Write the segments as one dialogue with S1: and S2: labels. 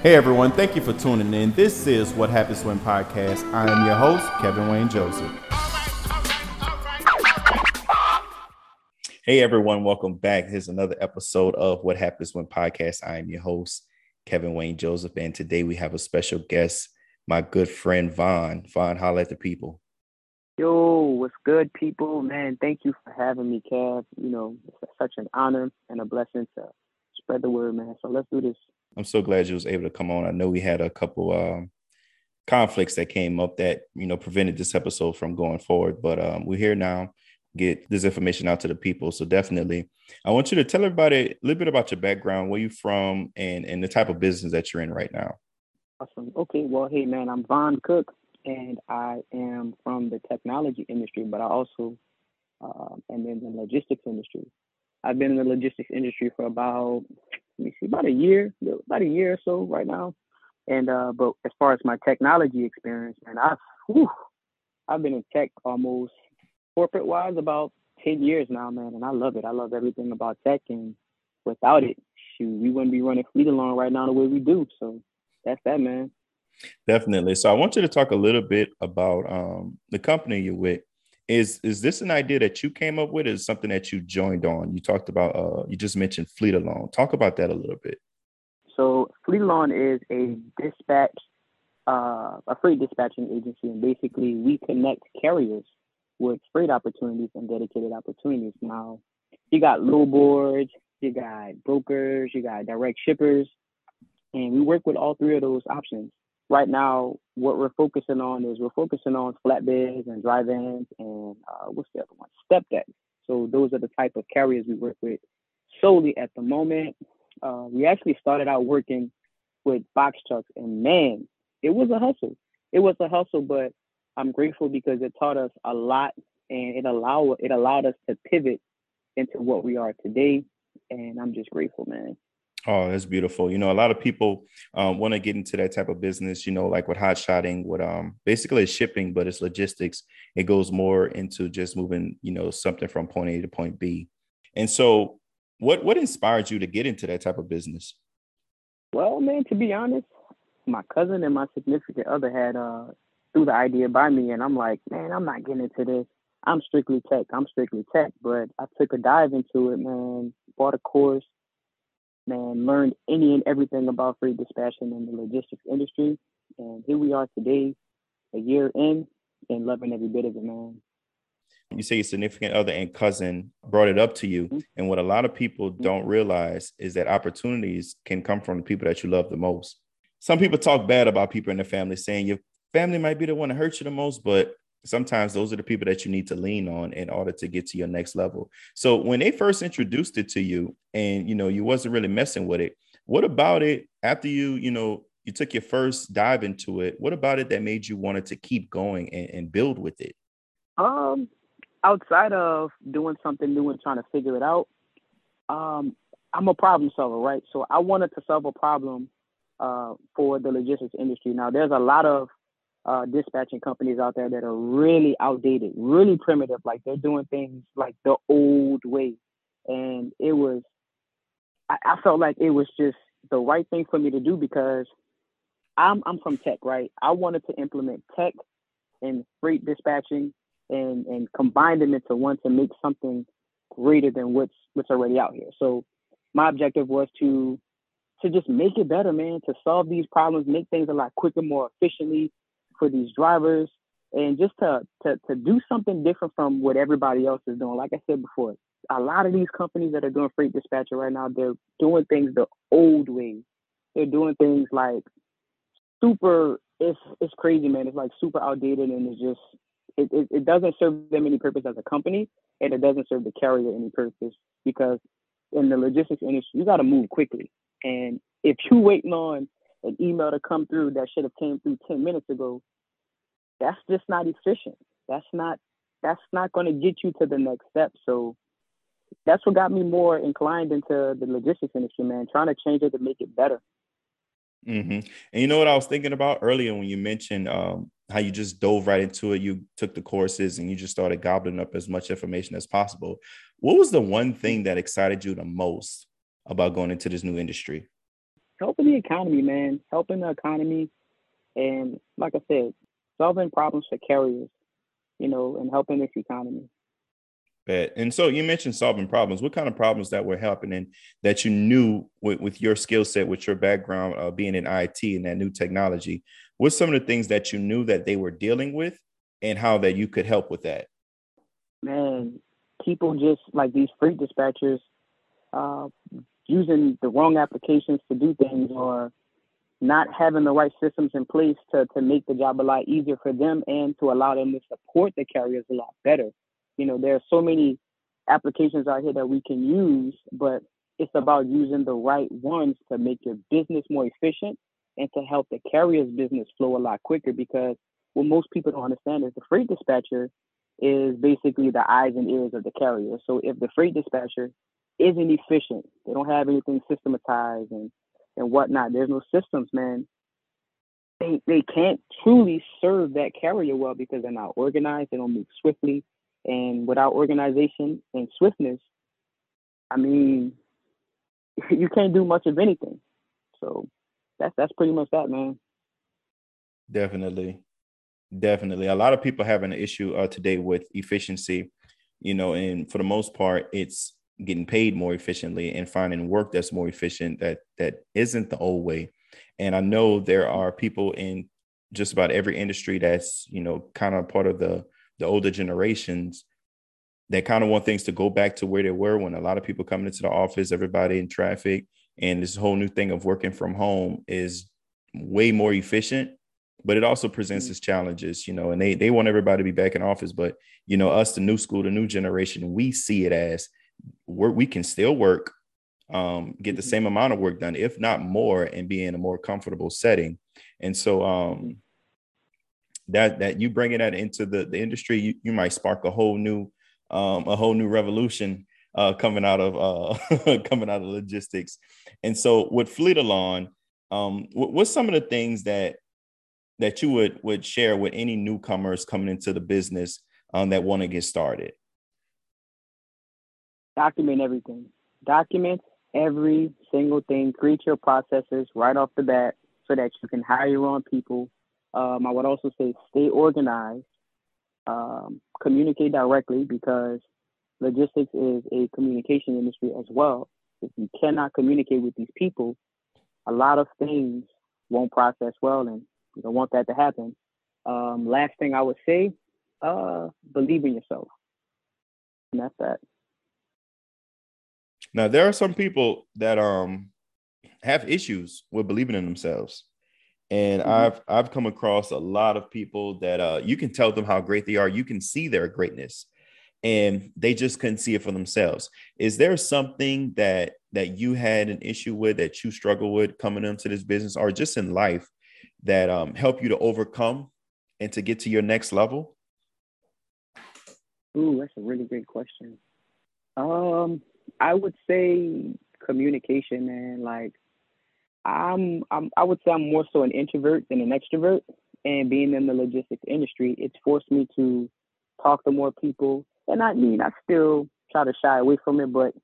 S1: Hey everyone, thank you for tuning in. This is What Happens When Podcast. I am your host, Kevin Wayne Joseph. Hey everyone, welcome back. Here's another episode of What Happens When Podcast. I am your host, Kevin Wayne Joseph, and today we have a special guest, my good friend Von. Von, holla at the people.
S2: Yo, what's good, people? Man, thank you for having me, Kev. You know, it's such an honor and a blessing to spread the word, man. So let's do this.
S1: I'm so glad you was able to come on. I know we had a couple um, conflicts that came up that you know prevented this episode from going forward, but um, we're here now. Get this information out to the people. So definitely, I want you to tell everybody a little bit about your background, where you from, and and the type of business that you're in right now.
S2: Awesome. Okay. Well, hey man, I'm Von Cook, and I am from the technology industry, but I also uh, am in the logistics industry. I've been in the logistics industry for about let me see, about a year, about a year or so right now. And uh, but as far as my technology experience, and I've whew, I've been in tech almost corporate wise about ten years now, man, and I love it. I love everything about tech, and without it, shoot, we wouldn't be running Fleetalon right now the way we do. So that's that, man.
S1: Definitely. So I want you to talk a little bit about um, the company you're with. Is is this an idea that you came up with? Is something that you joined on? You talked about. Uh, you just mentioned Fleetalon. Talk about that a little bit.
S2: So Fleetalon is a dispatch, uh, a freight dispatching agency, and basically we connect carriers with freight opportunities and dedicated opportunities. Now, you got low boards, you got brokers, you got direct shippers, and we work with all three of those options right now, what we're focusing on is we're focusing on flatbeds and dry vans and uh, what's the other one? Step decks. So those are the type of carriers we work with solely at the moment. Uh, we actually started out working with box trucks, and man, it was a hustle. It was a hustle, but I'm grateful because it taught us a lot, and it allowed it allowed us to pivot into what we are today. And I'm just grateful, man.
S1: Oh, that's beautiful. You know, a lot of people um, want to get into that type of business, you know, like with hot shotting, with um, basically it's shipping, but it's logistics. It goes more into just moving, you know, something from point A to point B. And so what what inspired you to get into that type of business?
S2: Well, man, to be honest, my cousin and my significant other had uh threw the idea by me and I'm like, man, I'm not getting into this. I'm strictly tech. I'm strictly tech. But I took a dive into it, man, bought a course, man, learned any and everything about freight dispatching in the logistics industry. And here we are today, a year in, and loving every bit of it, man.
S1: You say your significant other and cousin brought it up to you. Mm-hmm. And what a lot of people mm-hmm. don't realize is that opportunities can come from the people that you love the most. Some people talk bad about people in their family, saying your family might be the one that hurt you the most, but sometimes those are the people that you need to lean on in order to get to your next level. So when they first introduced it to you and you know you wasn't really messing with it what about it after you you know you took your first dive into it what about it that made you wanted to keep going and, and build with it?
S2: Um outside of doing something new and trying to figure it out um i'm a problem solver right? So i wanted to solve a problem uh, for the logistics industry. Now there's a lot of uh, dispatching companies out there that are really outdated, really primitive. Like they're doing things like the old way. And it was, I, I felt like it was just the right thing for me to do because I'm I'm from tech, right? I wanted to implement tech and freight dispatching and and combine them into one to make something greater than what's what's already out here. So my objective was to to just make it better, man, to solve these problems, make things a lot quicker, more efficiently, for these drivers and just to, to to do something different from what everybody else is doing. Like I said before, a lot of these companies that are doing freight dispatcher right now, they're doing things the old way. They're doing things like super. It's it's crazy, man. It's like super outdated, and it's just it, it, it doesn't serve them any purpose as a company, and it doesn't serve the carrier any purpose because in the logistics industry, you got to move quickly. And if you're waiting on an email to come through that should have came through 10 minutes ago that's just not efficient. That's not that's not going to get you to the next step. So that's what got me more inclined into the logistics industry man trying to change it to make it better.
S1: Mm-hmm. and you know what i was thinking about earlier when you mentioned um, how you just dove right into it? You took the courses and you just started gobbling up as much information as possible. What was the one thing that excited you the most about going into this new industry
S2: helping the economy, man, helping the economy, and like I said, solving problems for carriers, you know, and helping this economy.
S1: And so you mentioned solving problems. What kind of problems that were happening that you knew with, with your skill set, with your background uh, being in IT and that new technology? What's some of the things that you knew that they were dealing with and how that you could help with that?
S2: Man, people just like these freight dispatchers uh, using the wrong applications to do things or not having the right systems in place to, to make the job a lot easier for them and to allow them to support the carriers a lot better. You know, there are so many applications out here that we can use, but it's about using the right ones to make your business more efficient and to help the carrier's business flow a lot quicker because what most people don't understand is the freight dispatcher is basically the eyes and ears of the carrier. So if the freight dispatcher isn't efficient, they don't have anything systematized and and whatnot. There's no systems, man. They they can't truly serve that carrier well because they're not organized. They don't move swiftly, and without organization and swiftness, I mean, you can't do much of anything. So that's that's pretty much that, man.
S1: Definitely, definitely. A lot of people have an issue uh, today with efficiency, you know, and for the most part, it's getting paid more efficiently and finding work that's more efficient that that isn't the old way and i know there are people in just about every industry that's you know kind of part of the the older generations that kind of want things to go back to where they were when a lot of people coming into the office everybody in traffic and this whole new thing of working from home is way more efficient but it also presents mm-hmm. its challenges you know and they they want everybody to be back in office but you know us the new school the new generation we see it as work we can still work um, get the mm-hmm. same amount of work done if not more and be in a more comfortable setting. And so um, that that you bringing that into the, the industry you, you might spark a whole new um, a whole new revolution uh, coming out of uh, coming out of logistics. And so with Fleetalon um, what, what's some of the things that that you would would share with any newcomers coming into the business um, that want to get started
S2: document everything. Document every single thing. Create your processes right off the bat so that you can hire your own people. Um, I would also say stay organized. Um, communicate directly because logistics is a communication industry as well. If you cannot communicate with these people, a lot of things won't process well, and you don't want that to happen. Um, last thing I would say, uh, believe in yourself. And that's that.
S1: Now there are some people that um have issues with believing in themselves. And mm-hmm. I've I've come across a lot of people that uh you can tell them how great they are, you can see their greatness and they just couldn't see it for themselves. Is there something that that you had an issue with that you struggle with coming into this business or just in life that um help you to overcome and to get to your next level?
S2: Ooh, that's a really great question. Um I would say communication, man. Like I'm, I'm, I would say I'm more so an introvert than an extrovert. And being in the logistics industry, it's forced me to talk to more people. And I mean, I still try to shy away from it, but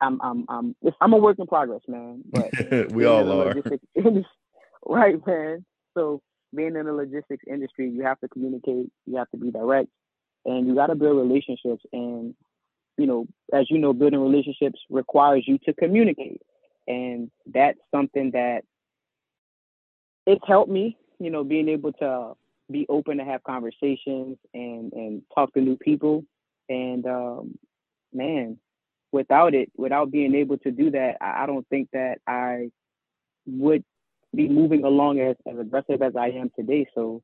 S2: I'm, I'm, I'm, I'm a work in progress, man.
S1: But we all are.
S2: right, man. So being in the logistics industry, you have to communicate, you have to be direct, and you got to build relationships. And you know, as you know, building relationships requires you to communicate. And that's something that it's helped me, you know, being able to be open to have conversations and and talk to new people. And um, man, without it, without being able to do that, I, I don't think that I would be moving along as, as aggressive as I am today. So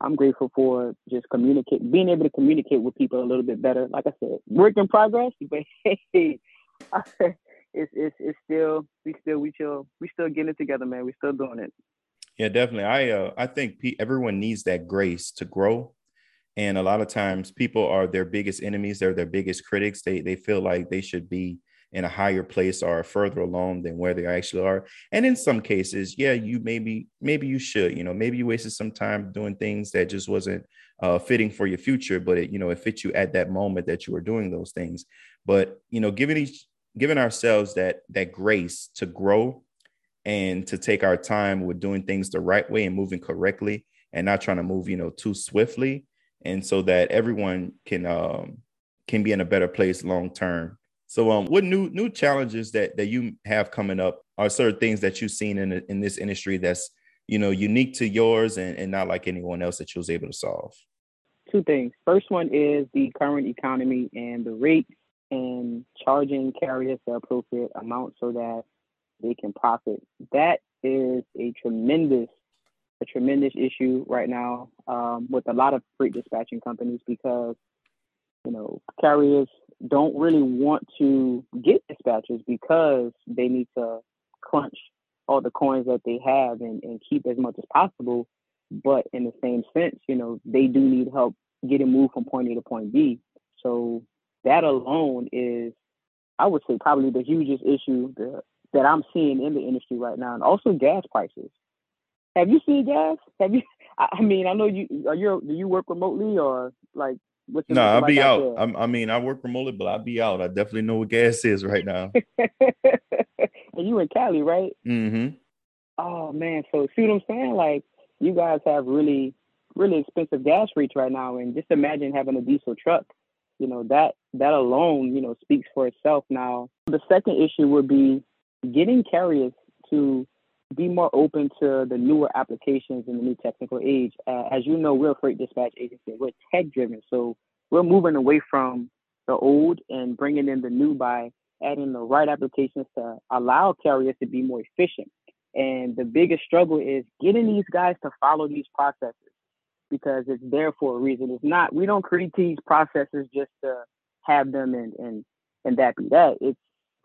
S2: I'm grateful for just communicate, being able to communicate with people a little bit better. Like I said, work in progress, but hey, it's it's it's still we still we still we still getting it together, man. We still doing it.
S1: Yeah, definitely. I uh I think pe- everyone needs that grace to grow, and a lot of times people are their biggest enemies. They're their biggest critics. They they feel like they should be in a higher place or further along than where they actually are. And in some cases, yeah, you maybe maybe you should, you know, maybe you wasted some time doing things that just wasn't uh, fitting for your future, but it, you know, it fit you at that moment that you were doing those things. But you know, giving each giving ourselves that that grace to grow and to take our time with doing things the right way and moving correctly and not trying to move, you know, too swiftly. And so that everyone can um, can be in a better place long term. So, um, what new new challenges that that you have coming up are certain things that you've seen in in this industry that's you know unique to yours and, and not like anyone else that you was able to solve?
S2: Two things. First one is the current economy and the rate and charging carriers the appropriate amount so that they can profit. That is a tremendous a tremendous issue right now um, with a lot of freight dispatching companies because you know carriers don't really want to get dispatchers because they need to crunch all the coins that they have and, and keep as much as possible. But in the same sense, you know, they do need help getting moved from point A to point B. So that alone is, I would say, probably the hugest issue that, that I'm seeing in the industry right now. And also gas prices. Have you seen gas? Have you? I mean, I know you. Are you? Do you work remotely or like
S1: What's no, I'll be out. out I mean, I work remotely, but I'll be out. I definitely know what gas is right now.
S2: and you in Cali, right?
S1: Mm-hmm.
S2: Oh man, so see what I'm saying? Like you guys have really, really expensive gas rates right now, and just imagine having a diesel truck. You know that that alone, you know, speaks for itself. Now, the second issue would be getting carriers to be more open to the newer applications in the new technical age. Uh, as you know, we're a freight dispatch agency. We're tech driven, so we're moving away from the old and bringing in the new by adding the right applications to allow carriers to be more efficient. And the biggest struggle is getting these guys to follow these processes because it's there for a reason. It's not we don't create these processes just to have them and and and that be that. It's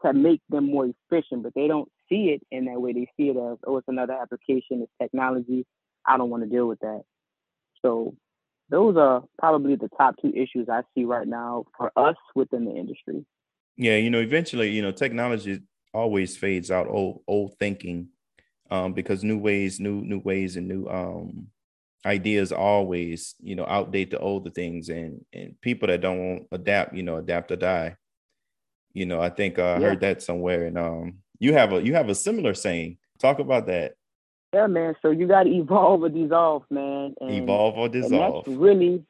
S2: to make them more efficient, but they don't see it in that way. They see it as, oh, it's another application, it's technology. I don't want to deal with that. So those are probably the top two issues I see right now for us within the industry.
S1: Yeah, you know, eventually, you know, technology always fades out old old thinking um, because new ways, new new ways, and new um, ideas always, you know, outdate the older things, and and people that don't adapt, you know, adapt or die. You know, I think uh, I yeah. heard that somewhere, and um, you have a you have a similar saying. Talk about that.
S2: Yeah, man. So you got to evolve or dissolve, man. And,
S1: evolve or dissolve.
S2: that's really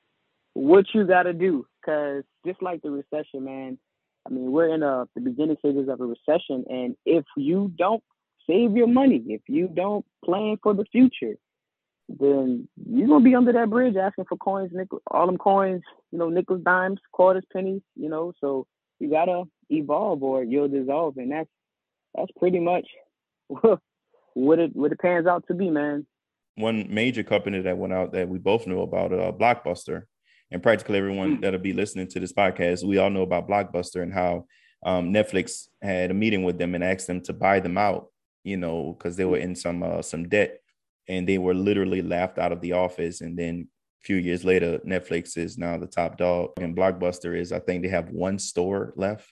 S2: what you got to do, because just like the recession, man. I mean, we're in a, the beginning stages of a recession, and if you don't save your money, if you don't plan for the future, then you're gonna be under that bridge asking for coins, nickel, all them coins, you know, nickels, dimes, quarters, pennies, you know. So you gotta evolve or you'll dissolve, and that's that's pretty much what it what it pans out to be, man.
S1: One major company that went out that we both know about, uh, Blockbuster, and practically everyone mm. that'll be listening to this podcast, we all know about Blockbuster and how um, Netflix had a meeting with them and asked them to buy them out, you know, because they were in some uh, some debt, and they were literally laughed out of the office. And then a few years later, Netflix is now the top dog, and Blockbuster is, I think, they have one store left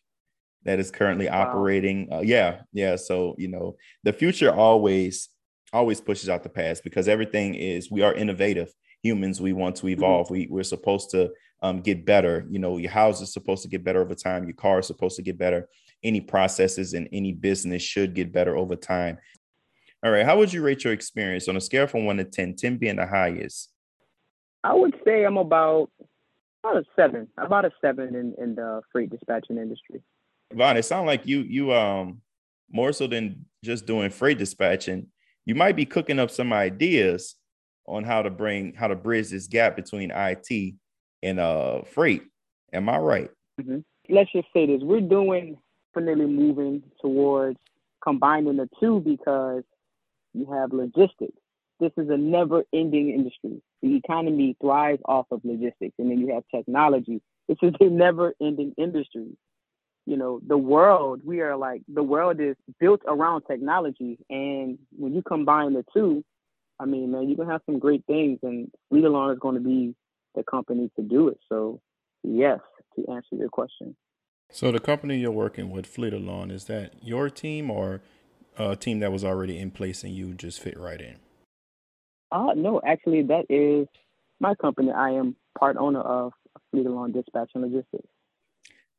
S1: that is currently wow. operating. Uh, yeah, yeah. So you know, the future always always pushes out the past because everything is we are innovative humans. We want to mm-hmm. evolve. Mm-hmm. We we're supposed to um, get better. You know, your house is supposed to get better over time. Your car is supposed to get better. Any processes in any business should get better over time. All right. How would you rate your experience on a scale from one to 10, 10 being the highest?
S2: I would say I'm about about a seven, about a seven in, in the freight dispatching industry.
S1: Von, it sounds like you you um more so than just doing freight dispatching, you might be cooking up some ideas on how to bring how to bridge this gap between IT and uh freight. Am I right?
S2: Mm-hmm. Let's just say this: we're doing definitely moving towards combining the two because you have logistics. This is a never-ending industry. The economy thrives off of logistics, and then you have technology. This is a never-ending industry you know the world we are like the world is built around technology. And when you combine the two i mean man you can have some great things and Fleetalon is going to be the company to do it. So yes to answer your question.
S1: So the company you're working with Fleetalon is that your team or a team that was already in place and you just fit right in?
S2: Uh no actually that is my company. I am part owner of Fleetalon dispatch and logistics.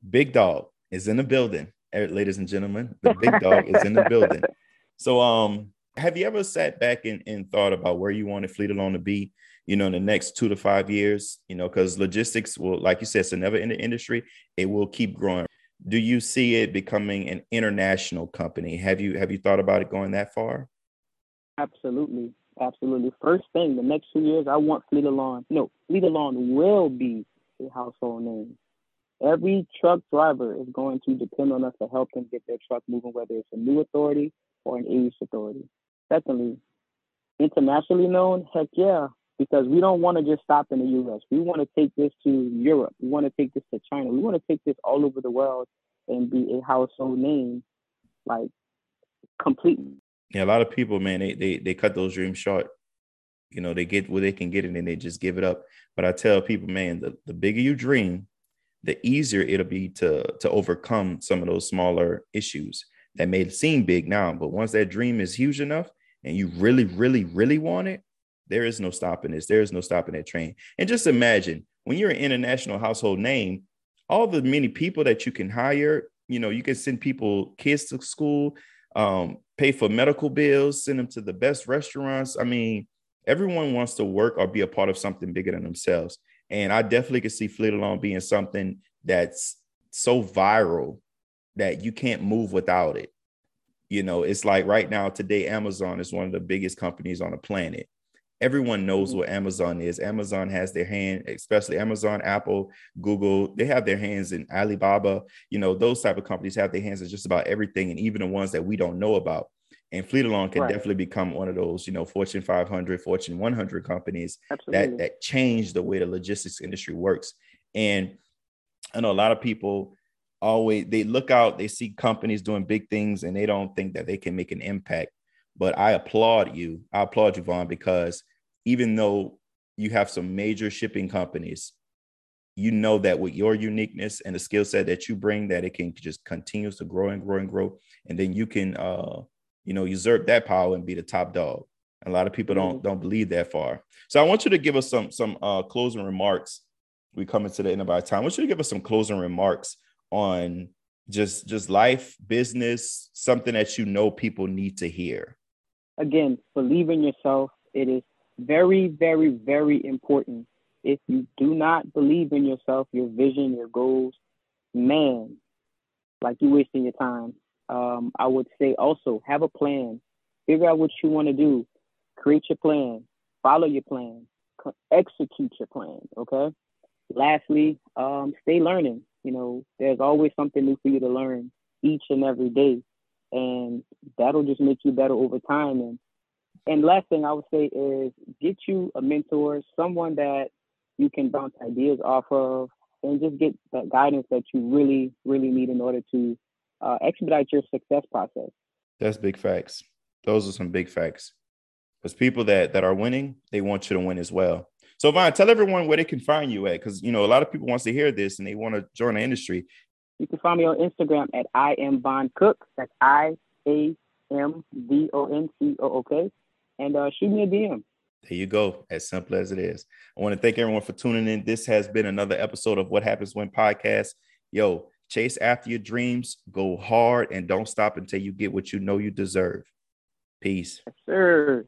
S1: Big dog is in the building, eh, ladies and gentlemen. The big dog is in the building. So, um, have you ever sat back and, and thought about where you wanted Fleetalon to be, you know, in the next two to five years? You know, because logistics will, like you said, it's never in the industry. It will keep growing. Do you see it becoming an international company? Have you have you thought about it going that far?
S2: Absolutely, absolutely. First thing, the next two years, I want Fleetalon. No, Fleetalon will be a household name. Every truck driver is going to depend on us to help them get their truck moving, whether it's a new authority or an aged authority. Secondly, internationally known, heck yeah, because we don't want to just stop in the US. We want to take this to Europe. We want to take this to China. We want to take this all over the world and be a household name, like completely.
S1: Yeah, a lot of people, man, they they they cut those dreams short. You know, they get where they can get it and they just give it up. But I tell people, man, the, the bigger you dream, the easier it'll be to to overcome some of those smaller issues that may seem big now but once that dream is huge enough and you really really really want it there is no stopping this. There is no stopping that train. And just imagine when you're an international household name all the many people that you can hire you know you can send people kids to school um, pay for medical bills send them to the best restaurants. I mean everyone wants to work or be a part of something bigger than themselves and I definitely could see Fleetalon being something that's so viral that you can't move without it. You know, it's like right now, today, Amazon is one of the biggest companies on the planet. Everyone knows mm-hmm. what Amazon is. Amazon has their hand, especially Amazon, Apple, Google. They have their hands in Alibaba. You know, those type of companies have their hands in just about everything, and even the ones that we don't know about. And Fleetalon can right. definitely become one of those, you know, Fortune 500, Fortune 100 companies Absolutely. that that change the way the logistics industry works. And I know a lot of people always they look out, they see companies doing big things, and they don't think that they can make an impact. But I applaud you. I applaud you, Von, because even though you have some major shipping companies, you know that with your uniqueness and the skill set that you bring, that it can just continues to grow and grow and grow, and then you can uh, you know, usurp that power and be the top dog. A lot of people don't mm-hmm. don't believe that far. So I want you to give us some some uh, closing remarks. We come into the end of our time. I want you to give us some closing remarks on just just life, business, something that you know people need to hear.
S2: Again, believe in yourself. It is very, very, very important. If you do not believe in yourself, your vision, your goals, man, like you're wasting your time um, I would say also have a plan. Figure out what you want to do. Create your plan. Follow your plan. Execute your plan. Okay. Lastly, um, stay learning. You know, there's always something new for you to learn each and every day, and that'll just make you better over time. And and last thing I would say is get you a mentor, someone that you can bounce ideas off of, and just get that guidance that you really, really need in order to uh, expedite your success process.
S1: That's big facts. Those are some big facts. Because people that that are winning, they want you to win as well. So, Von, tell everyone where they can find you at, because you know a lot of people wants to hear this and they want to join the industry.
S2: You can find me on Instagram at I am Von Cook. That's I A M V O N C O O K, and uh, shoot me a DM.
S1: There you go. As simple as it is. I want to thank everyone for tuning in. This has been another episode of What Happens When Podcast. Yo, Chase after your dreams, go hard, and don't stop until you get what you know you deserve. Peace.
S2: Yes, sir.